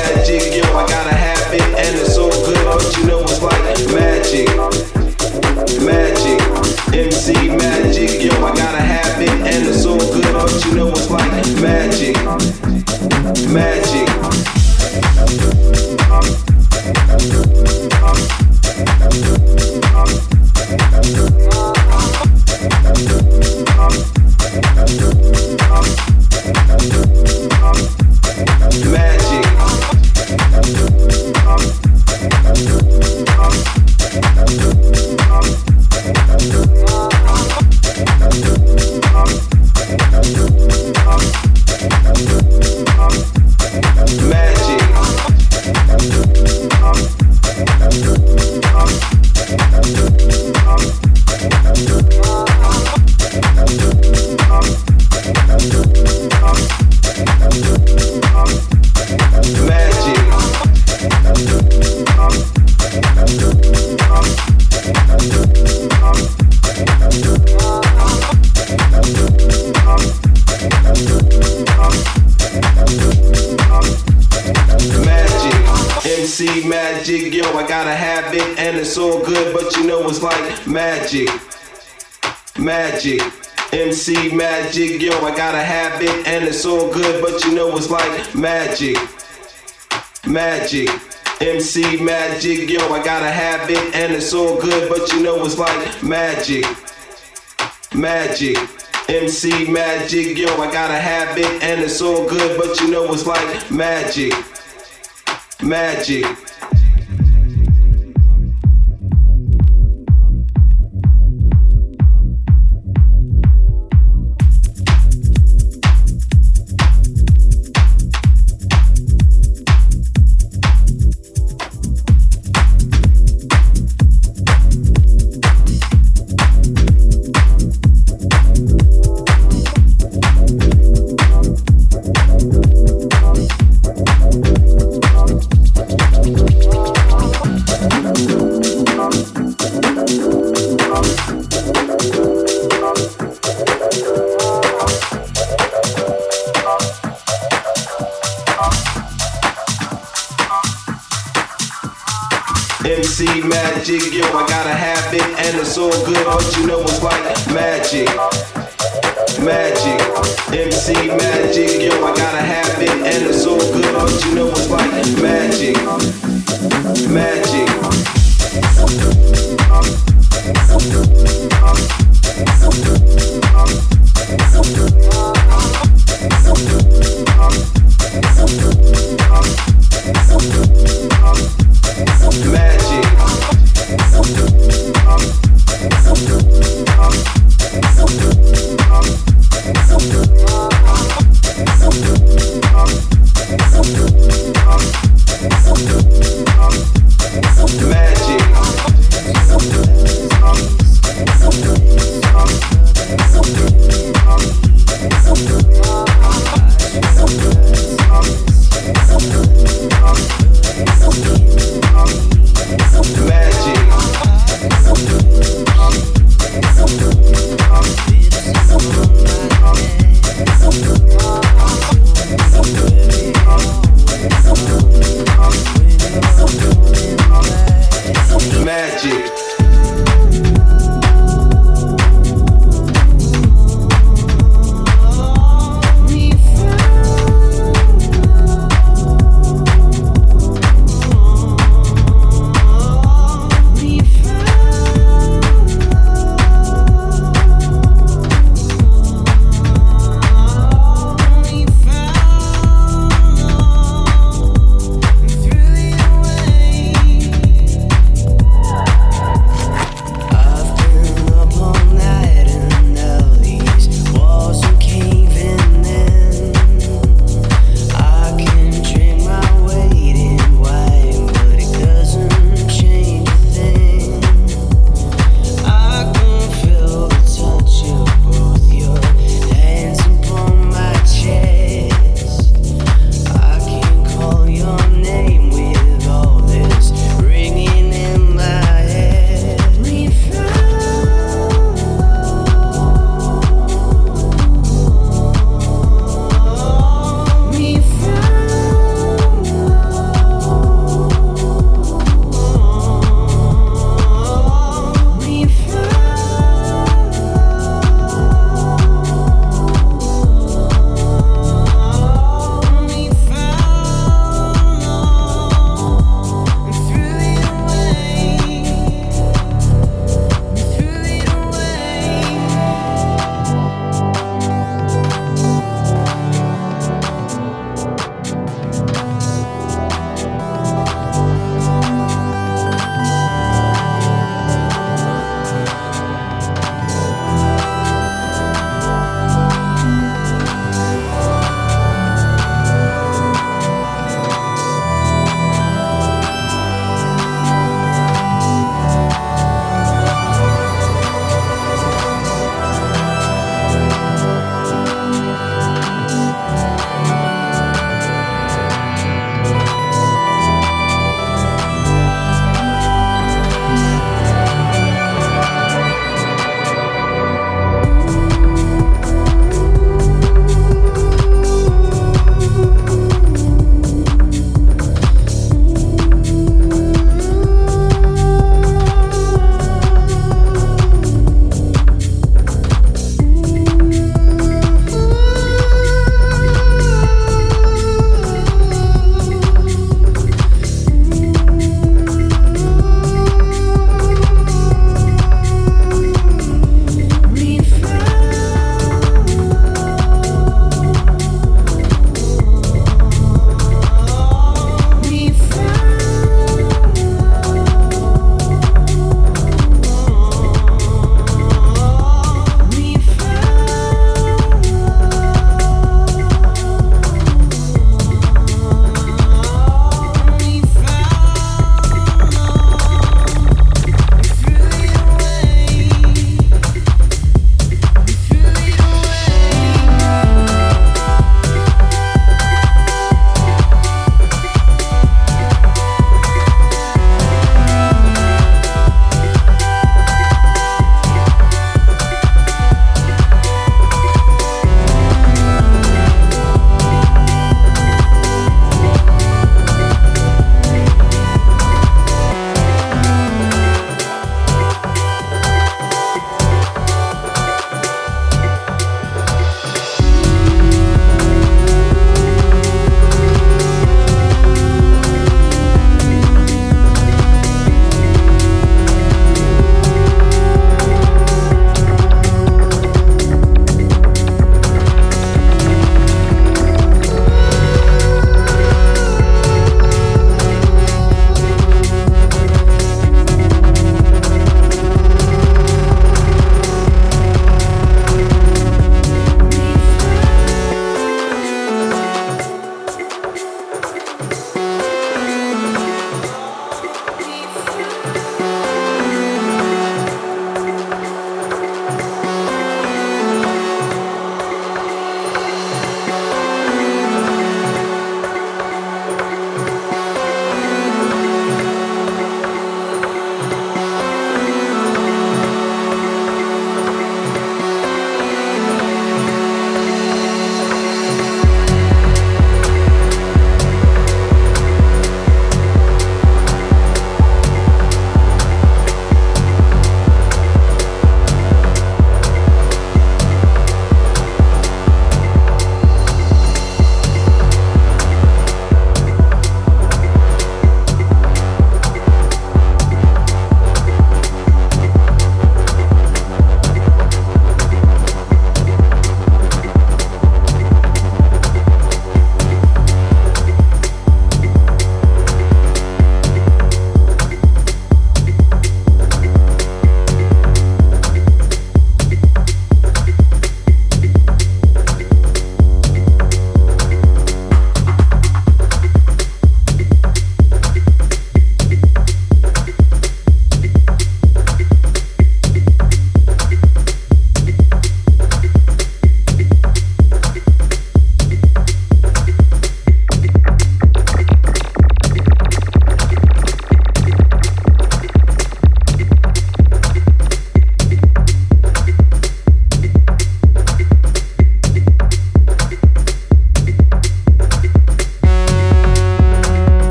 magic. Yo, I gotta have it, and it's so good, but you know it's like magic. Magic, MC magic. Yo, I gotta have it, and it's so good, but you know it's like magic. magic, magic. MC magic, yo, I gotta have it and it's all good, but you know it's like magic, magic. MC magic, yo, I gotta have it and it's all good, but you know it's like magic, magic.